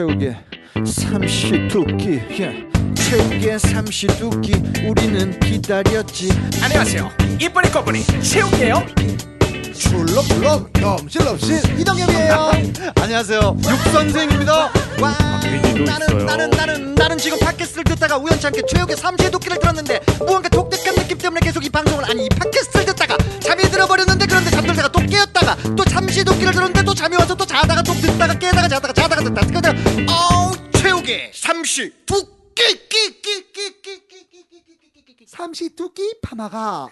최욱의 삼시두끼 예. 최욱의 삼시두끼 우리는 기다렸지 안녕하세요. 이쁜이 꺼분이 최욱이에요. 출렁출렁 넘실넘실 이동엽이에요 안녕하세요 육선생입니다 와 나는 나는 나는 나는 지금 팟캐스트를 듣다가 우연찮게 최욱의 삼시두끼를 들었는데 무언가 독특한 느낌 때문에 계속 이 방송을 아니 이 팟캐스트를 듣다가 잠이 들어버렸는데 그런데 잠들다가 또 깨었다가 또 삼시두끼를 들었는데 또 잠이 와서 또 자다가 또 듣다가 깨다가 자다가 자다가 듣다가 그냥 어우 최욱의 삼시두끼 끼끼끼끼끼끼끼끼끼끼 삼시두끼 파마가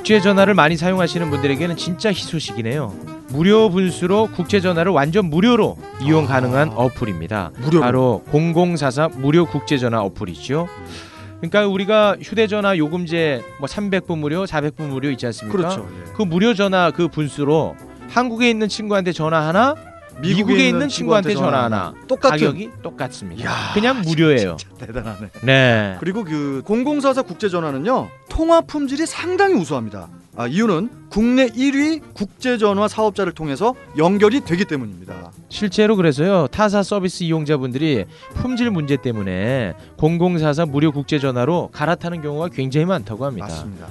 국제 전화를 많이 사용하시는 분들에게는 진짜 희소식이네요. 무료 분수로 국제 전화를 완전 무료로 이용 가능한 어플입니다. 무료로? 바로 0044 무료 국제 전화 어플이죠. 그러니까 우리가 휴대전화 요금제 뭐 300분 무료, 400분 무료 있지 않습니까? 그렇죠 예. 그 무료 전화 그 분수로 한국에 있는 친구한테 전화 하나, 미국에, 있는 친구한테 전화 하나. 똑같은 가격이 똑같습니다. 이야, 그냥 무료예요. 대단하네. 네. 그리고 그 0044 국제 전화는요 통화 품질이 상당히 우수합니다. 아, 이유는 국내 1위 국제 전화 사업자를 통해서 연결이 되기 때문입니다. 실제로 그래서요 타사 서비스 이용자분들이 품질 문제 때문에 0044 무료 국제 전화로 갈아타는 경우가 굉장히 많다고 합니다. 맞습니다.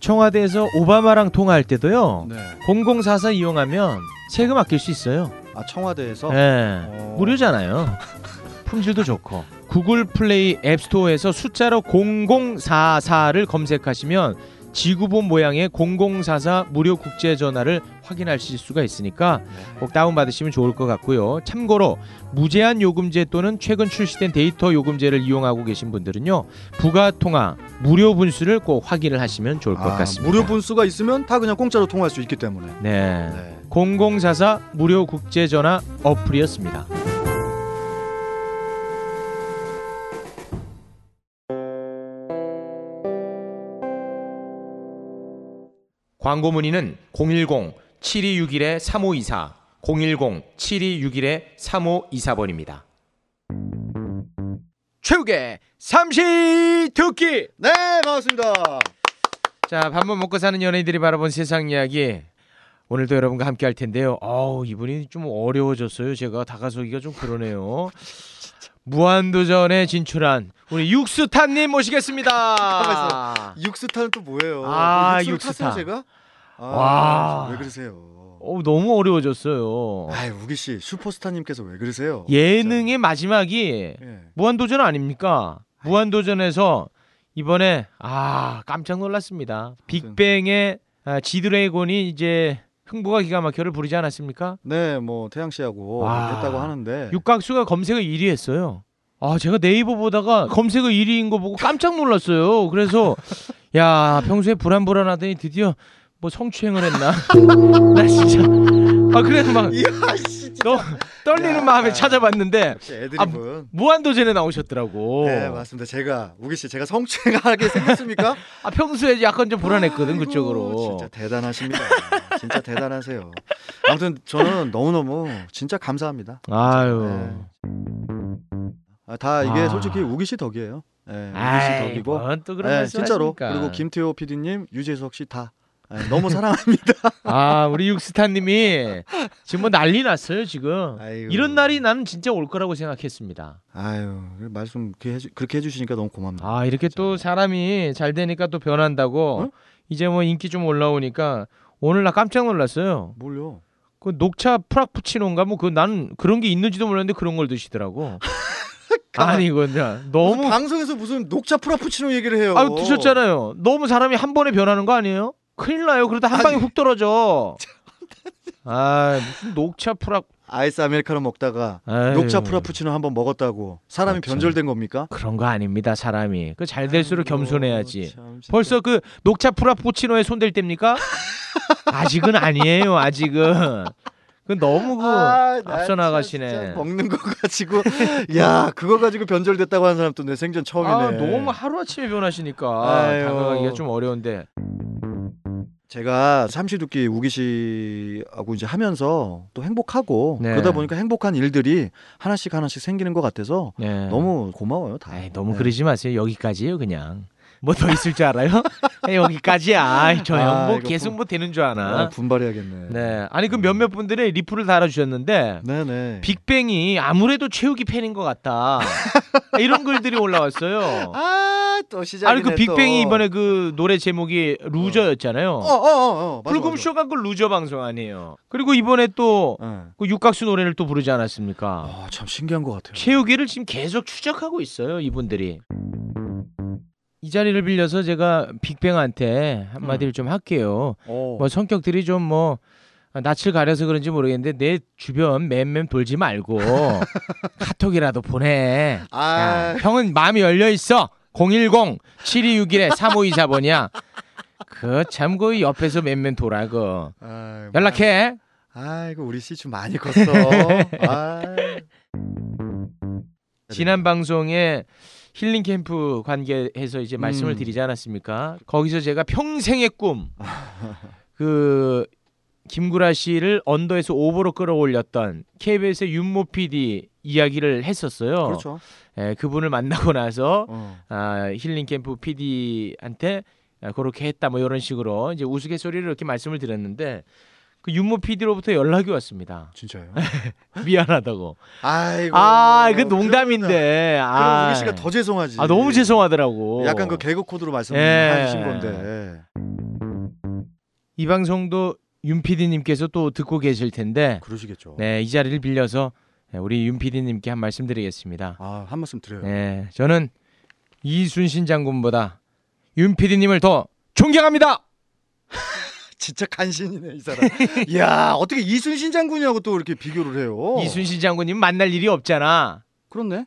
청와대에서 오바마랑 통화할 때도요 네. 0044 이용하면 세금 아낄 수 있어요. 아 청와대에서 네. 어, 무료잖아요. 품질도 좋고 구글 플레이 앱스토어에서 숫자로 0044를 검색하시면 지구본 모양의 0044 무료 국제 전화를 확인하실 수가 있으니까 꼭 다운 받으시면 좋을 것 같고요. 참고로 무제한 요금제 또는 최근 출시된 데이터 요금제를 이용하고 계신 분들은요 부가 통화 무료 분수를 꼭 확인을 하시면 좋을 것 아, 같습니다. 무료 분수가 있으면 다 그냥 공짜로 통화할 수 있기 때문에. 네. 네. 0044 무료 국제 전화 어플이었습니다. 광고 문의는 010-7261-3524 010-7261-3524번입니다. 최욱의 삼시 듣기 네 반갑습니다. 자, 밥만 먹고 사는 연예인들이 바라본 세상 이야기. 오늘도 여러분과 함께 할 텐데요. 어우, 이분이 좀 어려워졌어요. 제가 다가서기가 좀 그러네요. 무한도전에 진출한 우리 육수탄님 모시겠습니다. 육스타는 또 뭐예요? 아, 육스타. 탔어요, 제가? 아, 와. 왜 그러세요? 어우, 너무 어려워졌어요. 아유 우기 씨 슈퍼스타님께서 왜 그러세요? 예능의 마지막이 진짜. 예. 무한도전 아닙니까? 무한도전에서 이번에 아 깜짝 놀랐습니다. 빅뱅의 아, 지드래곤이 이제 흥부가 기가 막혀를 부르지 않았습니까? 네, 뭐 태양 씨하고 와. 했다고 하는데 육각수가 검색어 1위 했어요. 아 제가 네이버 보다가 검색어 1위인 거 보고 깜짝 놀랐어요. 그래서 야 평소에 불안불안하더니 드디어 뭐 성추행을 했나? 나 진짜 아 그래서 막 이야 씨. 너 떨리는 야. 마음에 찾아봤는데 역시 애드립은 무한도전에 나오셨더라고. 네 맞습니다. 제가 우기 씨 제가 성추행하게 생겼습니까? 아 평소에 약간 좀 불안했거든 아이고, 그쪽으로. 진짜 대단하십니다. 진짜 대단하세요. 아무튼 저는 너무 너무 진짜 감사합니다. 아유. 네. 아, 다 이게 아. 솔직히 우기 씨 덕이에요. 네, 우기 씨 덕이고. 뭔또 그런 네, 진짜로 하십니까? 그리고 김태호 PD님, 유재석 씨다 네, 너무 사랑합니다. 아 우리 육스타님이 지금 뭐 난리 났어요 지금. 아이고. 이런 날이 나는 진짜 올 거라고 생각했습니다. 아유 말씀 그렇게, 해주, 해주시니까 너무 고맙네요. 아 이렇게 또 사람이 잘 되니까 또 변한다고 어? 이제 뭐 인기 좀 올라오니까 오늘 나 깜짝 놀랐어요. 뭘요? 그 녹차 프라푸치노인가 뭐 그 나는 그런 게 있는지도 몰랐는데 그런 걸 드시더라고. 아니 너무 너무 방송에서 무슨 녹차 프라푸치노 얘기를 해요. 아 드셨잖아요. 너무 사람이 한 번에 변하는 거 아니에요? 큰일 나요. 그러다 한 방에 아니. 훅 떨어져. 아 무슨 녹차 프라 아이스 아메리카노 먹다가 아유, 녹차 프라푸치노 한번 먹었다고 사람이 맞죠. 변절된 겁니까? 그런 거 아닙니다. 사람이 그 잘 될수록 아이고, 겸손해야지. 참. 벌써 그 녹차 프라푸치노에 손댈 때입니까? 아직은 아니에요. 아직은. 그 너무 그 아, 나 앞서 나가시네. 먹는 거 가지고 야 그거 가지고 변절됐다고 하는 사람 또 내 생전 처음이네. 아, 너무 하루 아침에 변하시니까 아유. 다가가기가 좀 어려운데. 제가 삼시두끼 우기 씨하고 이제 하면서 또 행복하고 네. 그러다 보니까 행복한 일들이 하나씩 하나씩 생기는 것 같아서 네. 너무 고마워요 다. 아이, 너무 네. 그러지 마세요. 여기까지예요, 그냥. 뭐 더 있을 줄 알아요? 여기까지야. 저형 아, 뭐 이거 계속 분- 뭐 되는 줄 아나. 아, 분발해야겠네. 네. 아니 그 몇몇 분들이 리플을 달아주셨는데 네네. 빅뱅이 아무래도 최욱이 팬인 것 같다. 이런 글들이 올라왔어요. 아 또 시작이네. 아니 그 빅뱅이 또. 이번에 그 노래 제목이 Loser였잖아요. 어 어어 어, 맞아, 불금쇼가 그 loser 방송 아니에요. 그리고 이번에 또. 네. 그 육각수 노래를 또 부르지 않았습니까? 아, 참 신기한 것 같아요. 최욱이를 지금 계속 추적하고 있어요 이분들이. 이 자리를 빌려서 제가 빅뱅한테 한마디를 좀 할게요. 어. 뭐 성격들이 좀 뭐 낯을 가려서 그런지 모르겠는데 내 주변 맴맴 돌지 말고 카톡이라도 보내. 아, 야, 형은 마음이 열려 있어. 010 7261에 3524번이야. 그 참 그 옆에서 맴맴 돌아 그. 아이고, 연락해. 아이고 우리 시추 많이 컸어. 아. 지난 방송에 힐링 캠프 관계해서 이제 말씀을 음. 드리지 않았습니까? 거기서 제가 평생의 꿈. 그 김구라 씨를 언더에서 오버로 끌어올렸던 KBS의 윤모 PD 이야기를 했었어요. 그렇죠. 예, 그분을 만나고 나서 어. 아, 힐링 캠프 PD한테 아, 그렇게 했다 뭐 이런 식으로 이제 우스갯소리를 이렇게 말씀을 드렸는데 그 윤모 PD로부터 연락이 왔습니다. 진짜요? 미안하다고. 아이고. 아, 그 그러면- 농담인데. 그럼 아, 우리 씨가 더 죄송하지. 아 너무 죄송하더라고. 약간 그 개그 코드로 예. 말씀하신 건데. 이 방송도 윤 PD님께서 또 듣고 계실 텐데, 그러시겠죠. 네, 이 자리를 빌려서 네, 우리 윤 PD님께 한 말씀 드리겠습니다. 아, 한 말씀 드려요. 네, 저는 이순신 장군보다 윤 PD님을 더 존경합니다. 진짜 간신이네, 이 사람. 이야, 어떻게 이순신 장군이하고 또 이렇게 비교를 해요? 이순신 장군님 만날 일이 없잖아. 그렇네.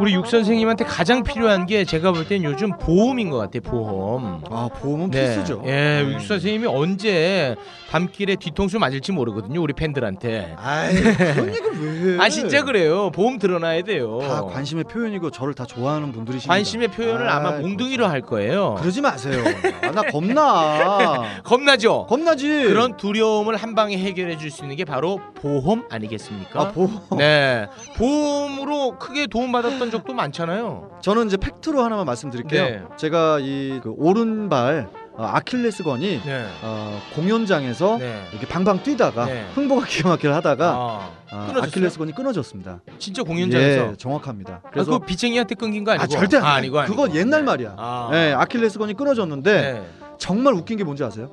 우리 육 선생님한테 가장 필요한 게 제가 볼 땐 요즘 보험인 것 같아, 보험. 아, 보험은 네. 필수죠. 예, 네. 육 선생님이 언제 밤길에 뒤통수 맞을지 모르거든요, 우리 팬들한테. 아이, 그런 얘기를 왜 해? 아 진짜 그래요. 보험 드러나야 돼요. 다 관심의 표현이고 저를 다 좋아하는 분들이십니다. 관심의 표현을 아마 몽둥이로 할 거예요. 그러지 마세요. 아, 나 겁나. 겁나죠. 겁나지. 그런 두려움을 한 방에 해결해 줄 수 있는 게 바로 보험 아니겠습니까? 아, 보험. 네. 보험으로 크게 도움 받았던 적도 많잖아요. 저는 이제 팩트로 하나만 말씀드릴게요. 네. 제가 이 그 오른발 어, 아킬레스건이 네. 어, 공연장에서 네. 이렇게 방방 뛰다가 네. 흥보가 기가 막히게 하다가 아, 아, 끊어졌어요? 아킬레스건이 끊어졌습니다. 진짜 공연장에서 예, 정확합니다. 아, 그래서 그 빚쟁이한테 끊긴 거 아니고? 아, 절대 아, 아니고 그건 옛날 말이야. 아. 예, 아킬레스건이 끊어졌는데 네. 정말 웃긴 게 뭔지 아세요?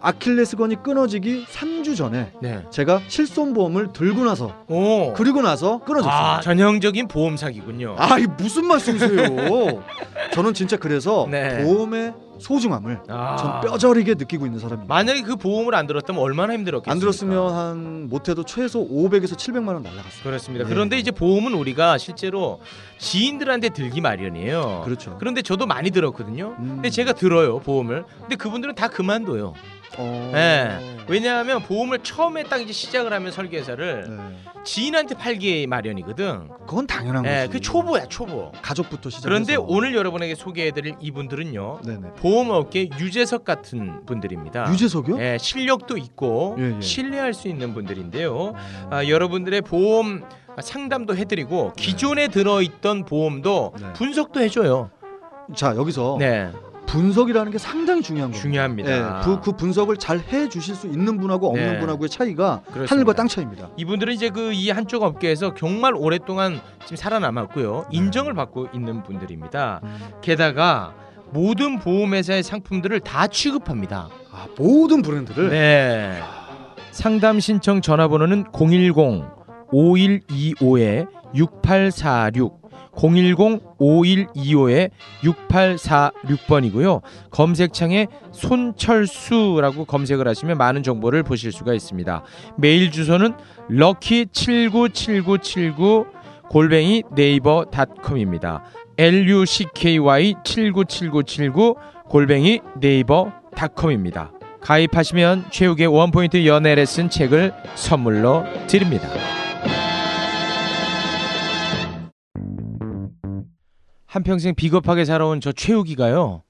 아킬레스건이 끊어지기 3주 전에 네. 제가 실손보험을 들고 나서 오. 그리고 나서 끊어졌어요. 아, 전형적인 보험 사기군요. 아, 이 무슨 말씀이세요? 저는 진짜 그래서 네. 보험의 소중함을 아. 전 뼈저리게 느끼고 있는 사람입니다. 만약에 그 보험을 안 들었다면 얼마나 힘들었겠어요. 안 들었으면 한 못해도 최소 500에서 700만 원 날라갔어요. 그렇습니다. 네. 그런데 이제 보험은 우리가 실제로 지인들한테 들기 마련이에요. 그렇죠. 그런데 저도 많이 들었거든요. 음. 근데 제가 들어요 보험을. 근데 그분들은 다 그만둬요. 어... 네. 왜냐하면 보험을 처음에 딱 이제 시작을 하면 설계사를 네. 지인한테 팔기 마련이거든. 그건 당연한 네, 거지. 그 초보야 초보. 가족부터 시작. 그런데 오늘 여러분에게 소개해드릴 이분들은요 네네. 보험업계 유재석 같은 분들입니다. 유재석이요? 예, 실력도 있고 예, 예. 신뢰할 수 있는 분들인데요. 아, 여러분들의 보험 상담도 해드리고 기존에 들어있던 보험도 네. 분석도 해줘요. 자 여기서 네, 분석이라는 게 상당히 중요한 거예요. 중요합니다. 네, 그, 그 분석을 잘 해 주실 수 있는 분하고 없는 네. 분하고의 차이가 그렇습니다. 하늘과 땅 차이입니다. 이분들은 이제 그 이 한쪽 업계에서 정말 오랫동안 지금 살아남았고요. 네. 인정을 받고 있는 분들입니다. 게다가 모든 보험회사의 상품들을 다 취급합니다. 아, 모든 브랜드를 네. 상담 신청 전화번호는 010 5125에 6846 010 5125에 6846번이고요. 검색창에 손철수라고 검색을 하시면 많은 정보를 보실 수가 있습니다. 메일 주소는 lucky797979 골뱅이 네이버 닷컴입니다. lucky 797979 골뱅이 네이버 닷컴입니다. 가입하시면 최욱의 원포인트 연애 레슨 책을 선물로 드립니다. 한평생 비겁하게 살아온 저 최욱이가요.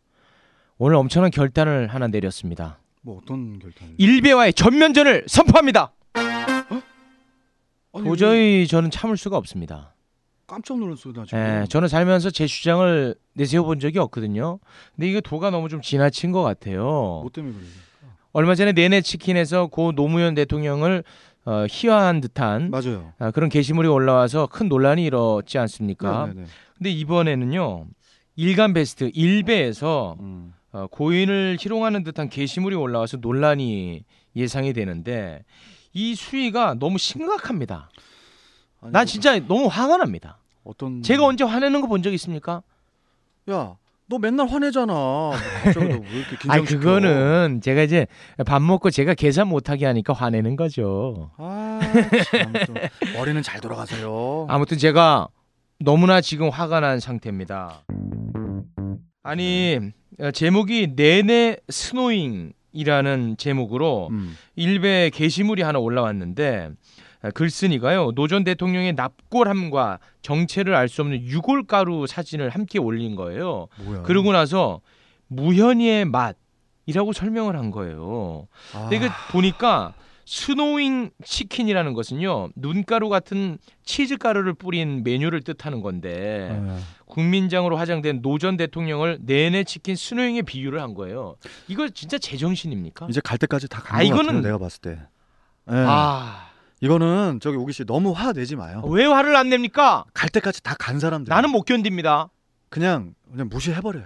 오늘 엄청난 결단을 하나 내렸습니다. 뭐 어떤 결단을? 일베와의 전면전을 선포합니다. 아니, 도저히 저는 참을 수가 없습니다. 깜짝 나 지금. 예, 저는 살면서 제 주장을 내세워 본 적이 없거든요. 근데 이게 도가 너무 좀 지나친 것 같아요. 뭐 때문에 그래요? 얼마 전에 내내 치킨에서 고 노무현 대통령을 어, 희화한 듯한 맞아요. 아, 그런 게시물이 올라와서 큰 논란이 일었지 않습니까? 네네네. 근데 이번에는요 일간 베스트 일베에서 음. 어, 고인을 희롱하는 듯한 게시물이 올라와서 논란이 예상이 되는데 이 수위가 너무 심각합니다. 아니, 난 뭐, 진짜 너무 화가 납니다. 어떤 제가 언제 화내는 거 본 적 있습니까? 야, 너 맨날 화내잖아. 뭐 갑자기 너 왜 이렇게 긴장시켜? 아니 그거는 제가 이제 밥 먹고 제가 계산 못하게 하니까 화내는 거죠. 아, 참, 또 머리는 잘 돌아가세요. 아무튼 제가 너무나 지금 화가 난 상태입니다. 아니 어, 제목이 네네 스노윙이라는 제목으로 음. 일베 게시물이 하나 올라왔는데 어, 글쓴이가요 노 전 대통령의 납골함과 정체를 알 수 없는 유골가루 사진을 함께 올린 거예요. 뭐야? 그러고 나서 무현이의 맛이라고 설명을 한 거예요. 아, 근데 보니까 스노윙 치킨이라는 것은요 눈가루 같은 치즈 가루를 뿌린 메뉴를 뜻하는 건데 아, 국민장으로 화장된 노 전 대통령을 네네 치킨 스노윙에 비유를 한 거예요. 이거 진짜 제정신입니까? 이제 갈 때까지 다간 아. 이거는- 내가 봤을 때. 예. 아, 이거는 저기 오기 씨 너무 화 내지 마요. 왜 화를 안 냅니까? 갈 때까지 다 간 사람들. 나는 못 견딥니다. 그냥 그냥 무시해 버려요.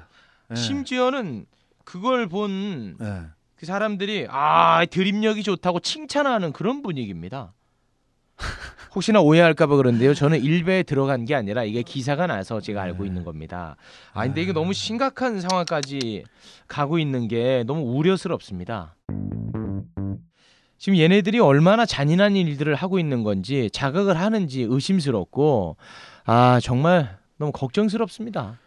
예. 심지어는 그걸 본 그 예. 사람들이 아 드립력이 좋다고 칭찬하는 그런 분위기입니다. 혹시나 오해할까봐 그런데요. 저는 일베에 들어간 게 아니라 이게 기사가 나서 제가 알고 네. 있는 겁니다. 아 근데 이게 너무 심각한 상황까지 가고 있는 게 너무 우려스럽습니다. 지금 얘네들이 얼마나 잔인한 일들을 하고 있는 건지 자각을 하는지 의심스럽고 아 정말 너무 걱정스럽습니다.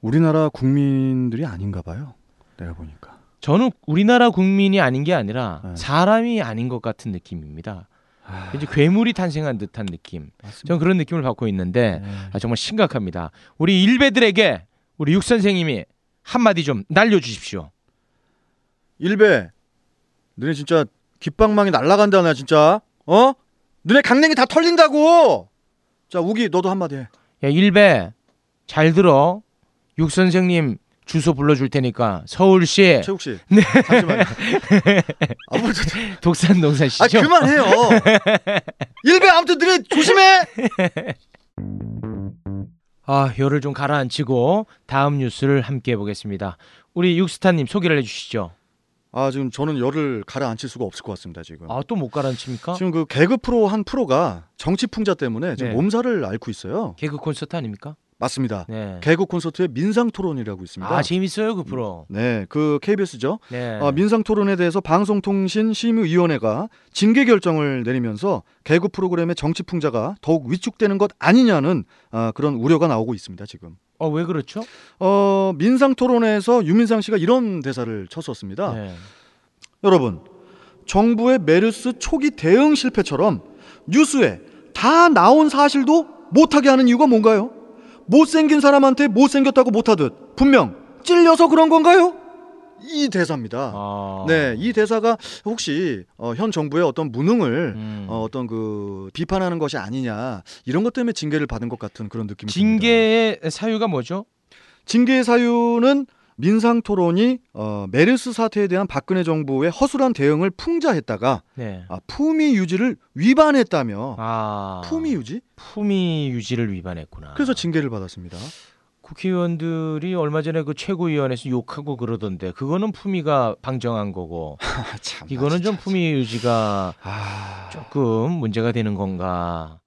우리나라 국민들이 아닌가 봐요. 내가 보니까. 저는 우리나라 국민이 아닌 게 아니라 네. 사람이 아닌 것 같은 느낌입니다. 아, 이제 괴물이 탄생한 듯한 느낌. 맞습니다. 저는 그런 느낌을 받고 있는데 네. 아, 정말 심각합니다. 우리 일베들에게 우리 육 선생님이 한마디 좀 날려주십시오. 일배, 너네 진짜 귓방망이 날라간다 나 진짜. 어? 너네 강냉이 다 털린다고. 자 우기 너도 한마디 해. 야 일베 잘 들어. 육 선생님 주소 불러줄 테니까 서울시 최욱 씨. 잠시만요. 아, 뭐, 저, 저, 독산 아 농사시죠. 그만해요. 일배 아무튼 너네 조심해. 아 열을 좀 가라앉히고 다음 뉴스를 함께 해보겠습니다. 우리 육스타님 소개를 해주시죠. 아 지금 저는 열을 가라앉힐 수가 없을 것 같습니다 지금. 아 또 못 가라앉힙니까? 지금 그 개그 프로 한 프로가 정치 풍자 때문에 지금 네. 몸살을 앓고 있어요. 개그 콘서트 아닙니까? 맞습니다. 네. 개그 콘서트의 민상 토론이라고 있습니다. 아 재밌어요 그 프로. 네, 그 KBS죠. 네. 아, 민상 토론에 대해서 방송통신 심의위원회가 징계 결정을 내리면서 개그 프로그램의 정치 풍자가 더욱 위축되는 것 아니냐는 아, 그런 우려가 나오고 있습니다. 지금. 어 왜 그렇죠? 어, 민상 토론에서 유민상 씨가 이런 대사를 쳤었습니다. 네. 여러분, 정부의 메르스 초기 대응 실패처럼 뉴스에 다 나온 사실도 못하게 하는 이유가 뭔가요? 못생긴 사람한테 못생겼다고 못하듯 분명 찔려서 그런 건가요? 이 대사입니다. 아. 네, 이 대사가 혹시 어, 현 정부의 어떤 무능을 음. 어, 어떤 그 비판하는 것이 아니냐 이런 것 때문에 징계를 받은 것 같은 그런 느낌이 듭니다. 징계의 사유가 뭐죠? 징계 사유는 민상 토론이 어, 메르스 사태에 대한 박근혜 정부의 허술한 대응을 풍자했다가 네. 아, 품위 유지를 위반했다며 아. 품위 유지? 품위 유지를 위반했구나. 그래서 징계를 받았습니다. 국회의원들이 얼마 전에 그 최고위원회에서 욕하고 그러던데 그거는 품위가 방정한 거고 아, 참, 이거는 좀 품위 유지가 아, 조금 문제가 되는 건가?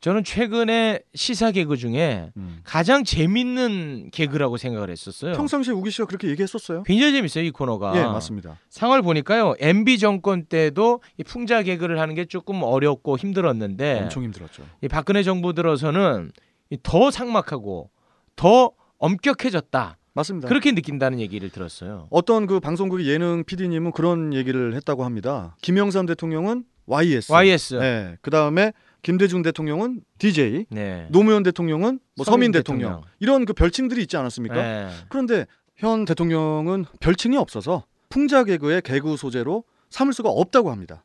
저는 최근에 시사 개그 중에 음. 가장 재밌는 개그라고 생각을 했었어요. 평상시에 우기 씨가 그렇게 얘기했었어요? 굉장히 재밌어요 이 코너가. 예, 맞습니다. 상황을 보니까요 MB 정권 때도 이 풍자 개그를 하는 게 조금 어렵고 힘들었는데 엄청 힘들었죠. 이 박근혜 정부 들어서는 이 더 삭막하고 더 엄격해졌다 맞습니다. 그렇게 느낀다는 얘기를 들었어요. 어떤 그 방송국의 예능 PD님은 그런 얘기를 했다고 합니다. 김영삼 대통령은 YS. YS. 네. 그 다음에 김대중 대통령은 DJ, 네. 노무현 대통령은 뭐 서민, 서민 대통령. 대통령. 이런 그 별칭들이 있지 않았습니까? 네. 그런데 현 대통령은 별칭이 없어서 풍자 개그의 개그 소재로 삼을 수가 없다고 합니다.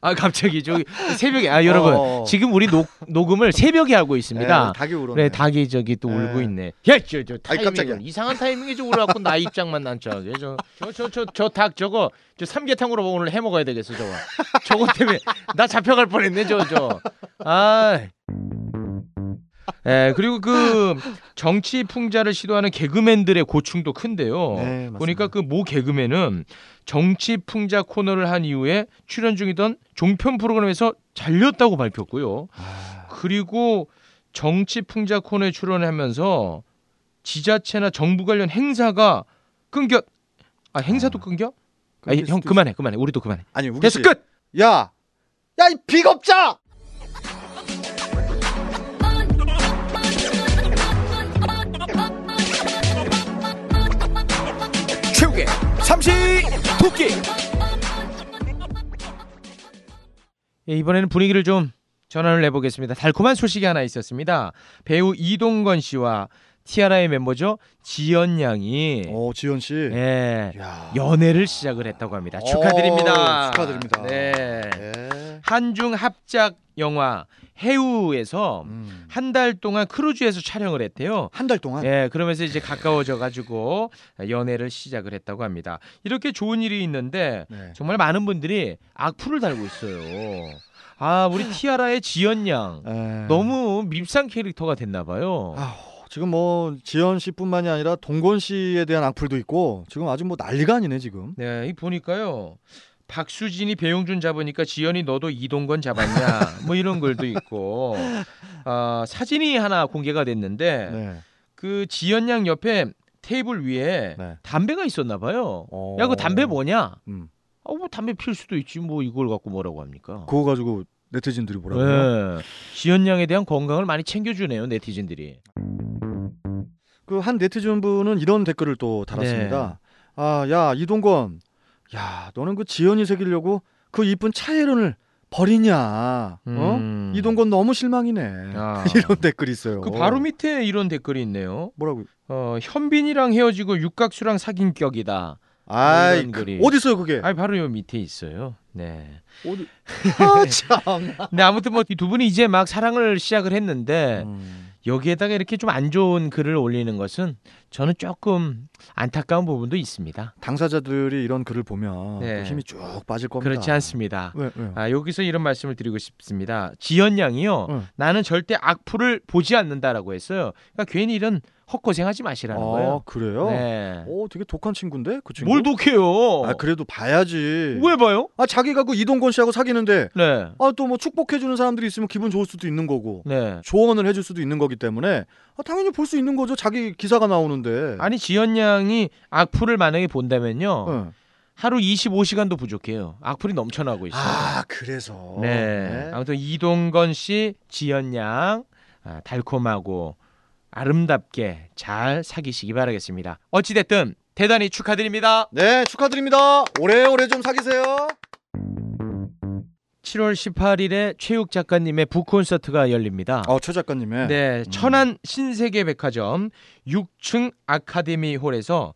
아 갑자기 저기 새벽에 아 여러분 어. 지금 우리 녹, 녹음을 새벽에 하고 있습니다. 네, 닭이 울었네. 그래 닭이 저기 또 네. 울고 있네. 야저저 타이밍. 이상한 타이밍에 저 울어갖고 나 입장만 난저 저저저저닭 저거 저 삼계탕으로 오늘 해 먹어야 되겠어 저거. 저거 때문에 나 잡혀갈 뻔했네 저 저. 아. 예 그리고 그 정치 풍자를 시도하는 개그맨들의 고충도 큰데요. 네. 보니까 그 모 개그맨은 정치 풍자 코너를 한 이후에 출연 중이던 종편 프로그램에서 잘렸다고 발표했고요. 아, 그리고 정치 풍자 코너에 출연하면서 지자체나 정부 관련 행사가 끊겨. 아 행사도 아, 끊겨? 아, 끊길 형 수도 그만해 그만해. 우리도 그만해. 아니 우기 됐어 씨. 끝. 야, 야 이 비겁자! 도끼. 예, 이번에는 분위기를 좀 전환을 해보겠습니다. 달콤한 소식이 하나 있었습니다. 배우 이동건 씨와 티아라의 멤버죠 지연 양이 어 지현 씨. 예, 야. 연애를 시작을 했다고 합니다. 축하드립니다. 어, 축하드립니다. 네. 네. 한중 합작 영화 해우에서 음. 한달 동안 크루즈에서 촬영을 했대요. 한 달 동안. 예, 그러면서 이제 가까워져 가지고 연애를 시작을 했다고 합니다. 이렇게 좋은 일이 있는데 네. 정말 많은 분들이 악플을 달고 있어요. 아, 우리 티아라의 지연 양 에. 너무 밉상 캐릭터가 됐나 봐요. 아우, 지금 뭐 지현 씨뿐만이 아니라 동건 씨에 대한 악플도 있고 지금 아주 뭐 난리가 아니네 지금. 네, 이 보니까요. 박수진이 배용준 잡으니까 지연이 너도 이동건 잡았냐 뭐 이런 글도 있고 아, 사진이 하나 공개가 됐는데 네. 그 지연 양 옆에 테이블 위에 네. 담배가 있었나 봐요. 어. 야그 담배 뭐냐? 음. 아, 뭐 담배 필 수도 있지 뭐 이걸 갖고 뭐라고 합니까? 그거 가지고 네티즌들이 뭐라고요? 네. 지연 양에 대한 건강을 많이 챙겨주네요 네티즌들이. 그 한 네티즌 분은 이런 댓글을 또 달았습니다. 네. 아, 야 이동건, 야 너는 그 지연이 새기려고 그 이쁜 차혜론을 버리냐? 어? 음. 이동건 너무 실망이네. 아. 이런 댓글이 있어요. 그 바로 밑에 이런 댓글이 있네요. 뭐라고? 어, 현빈이랑 헤어지고 육각수랑 사귄 격이다. 아이 이런 글이. 어디 있어요 그게? 아, 바로 요 밑에 있어요. 네. 어디? 아 참. 근데 아무튼 뭐이두 분이 이제 막 사랑을 시작을 했는데 음. 여기에다가 이렇게 좀 안 좋은 글을 올리는 것은 저는 조금 안타까운 부분도 있습니다. 당사자들이 이런 글을 보면 네. 또 힘이 쭉 빠질 겁니다. 그렇지 않습니다. 왜? 왜? 아, 여기서 이런 말씀을 드리고 싶습니다. 지연 양이요. 응. 나는 절대 악플을 보지 않는다라고 했어요. 그러니까 괜히 이런 헛고생하지 마시라는 아 거예요. 그래요? 네. 오 되게 독한 친구인데 그 친구. 뭘 독해요? 아 그래도 봐야지. 왜 봐요? 아 자기가 그 이동건 씨하고 사귀는데 네. 아또 뭐 축복해주는 사람들이 있으면 기분 좋을 수도 있는 거고 네. 조언을 해줄 수도 있는 거기 때문에 아, 당연히 볼 수 있는 거죠. 자기 기사가 나오는데. 아니 지연 양이 악플을 만약에 본다면요. 응. 하루 25시간도 부족해요. 악플이 넘쳐나고 있어요. 아 그래서. 네. 아무튼 이동건 씨, 지연 양 아, 달콤하고 아름답게 잘 사귀시기 바라겠습니다. 어찌 됐든 대단히 축하드립니다. 네 축하드립니다. 오래오래 좀 사귀세요. 7월 18일에 최욱 작가님의 북 콘서트가 열립니다. 어 최 작가님의. 네, 천안 신세계 백화점 6층 아카데미 홀에서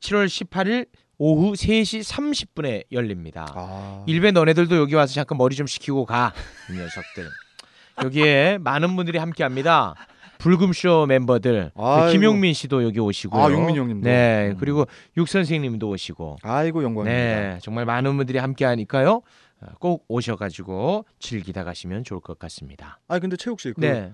7월 18일 오후 3시 30분에 열립니다. 아. 일베 너네들도 여기 와서 잠깐 머리 좀 식히고 가. 이 녀석들. 여기에 많은 분들이 함께 합니다. 불금쇼 멤버들 그. 김용민 씨도 여기 오시고요. 아, 용민 형님도. 네, 음. 그리고 육 선생님도 오시고. 아이고 영광입니다. 네, 정말 많은 분들이 함께 하니까요. 어, 꼭 오셔가지고 즐기다 가시면 좋을 것 같습니다. 아 근데 최욱 씨, 그 네.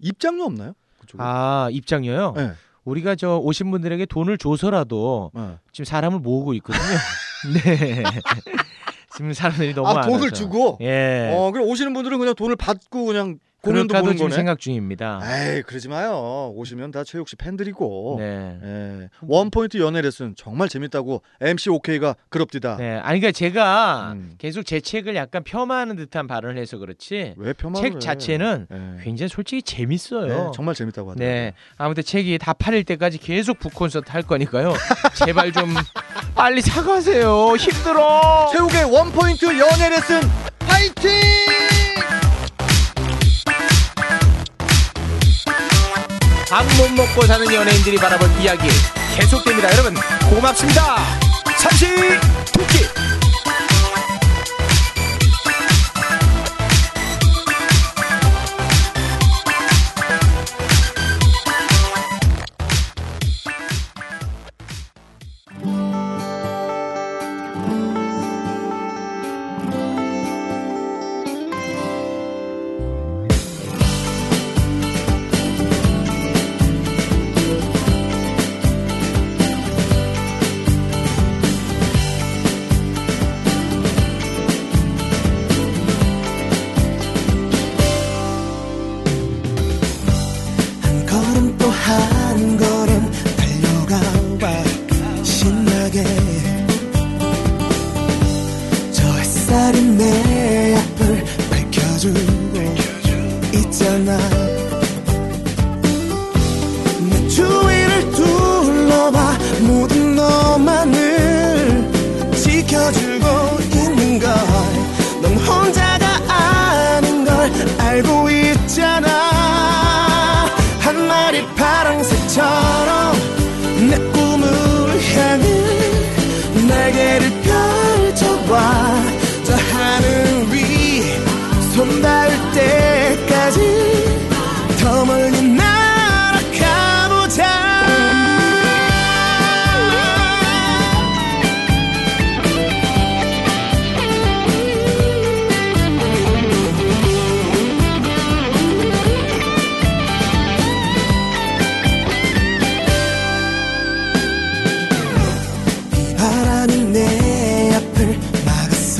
입장료 없나요? 그쪽에? 아 입장료요. 네. 우리가 저 오신 분들에게 돈을 줘서라도 네. 지금 사람을 모으고 있거든요. 네. 지금 사람들이 너무 아 많아서. 돈을 주고. 예. 어 그럼 오시는 분들은 그냥 돈을 받고 그냥 공연도 보는 지금 거네. 생각 중입니다. 에이 그러지 마요. 오시면 다 최욱 씨 팬들이고. 네. 예. 원포인트 연애 레슨 정말 재밌다고 MC OK가 그럽디다. 네. 아니 그러니까 제가 음. 계속 제 책을 약간 폄하하는 듯한 발언을 해서 그렇지 왜 폄하를 책 해? 자체는 예. 굉장히 솔직히 재밌어요. 네, 정말 재밌다고 하더라고요. 네. 아무튼 책이 다 팔릴 때까지 계속 북콘서트 할 거니까요. 제발 좀 빨리 사가세요. 힘들어. 최욱의 원포인트 연애 레슨 파이팅! 밥 못 먹고 사는 연예인들이 바라본 이야기 계속됩니다. 여러분 고맙습니다. 삼시 토끼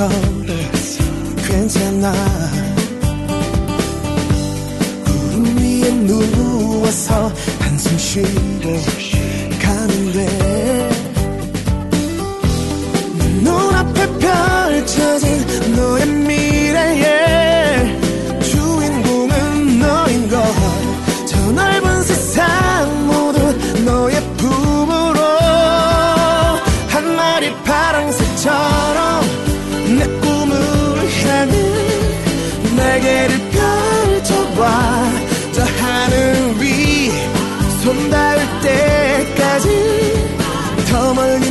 서도 괜찮아. 구름 위에 누워서 한숨 쉬고 닿을 때까지 더 멀리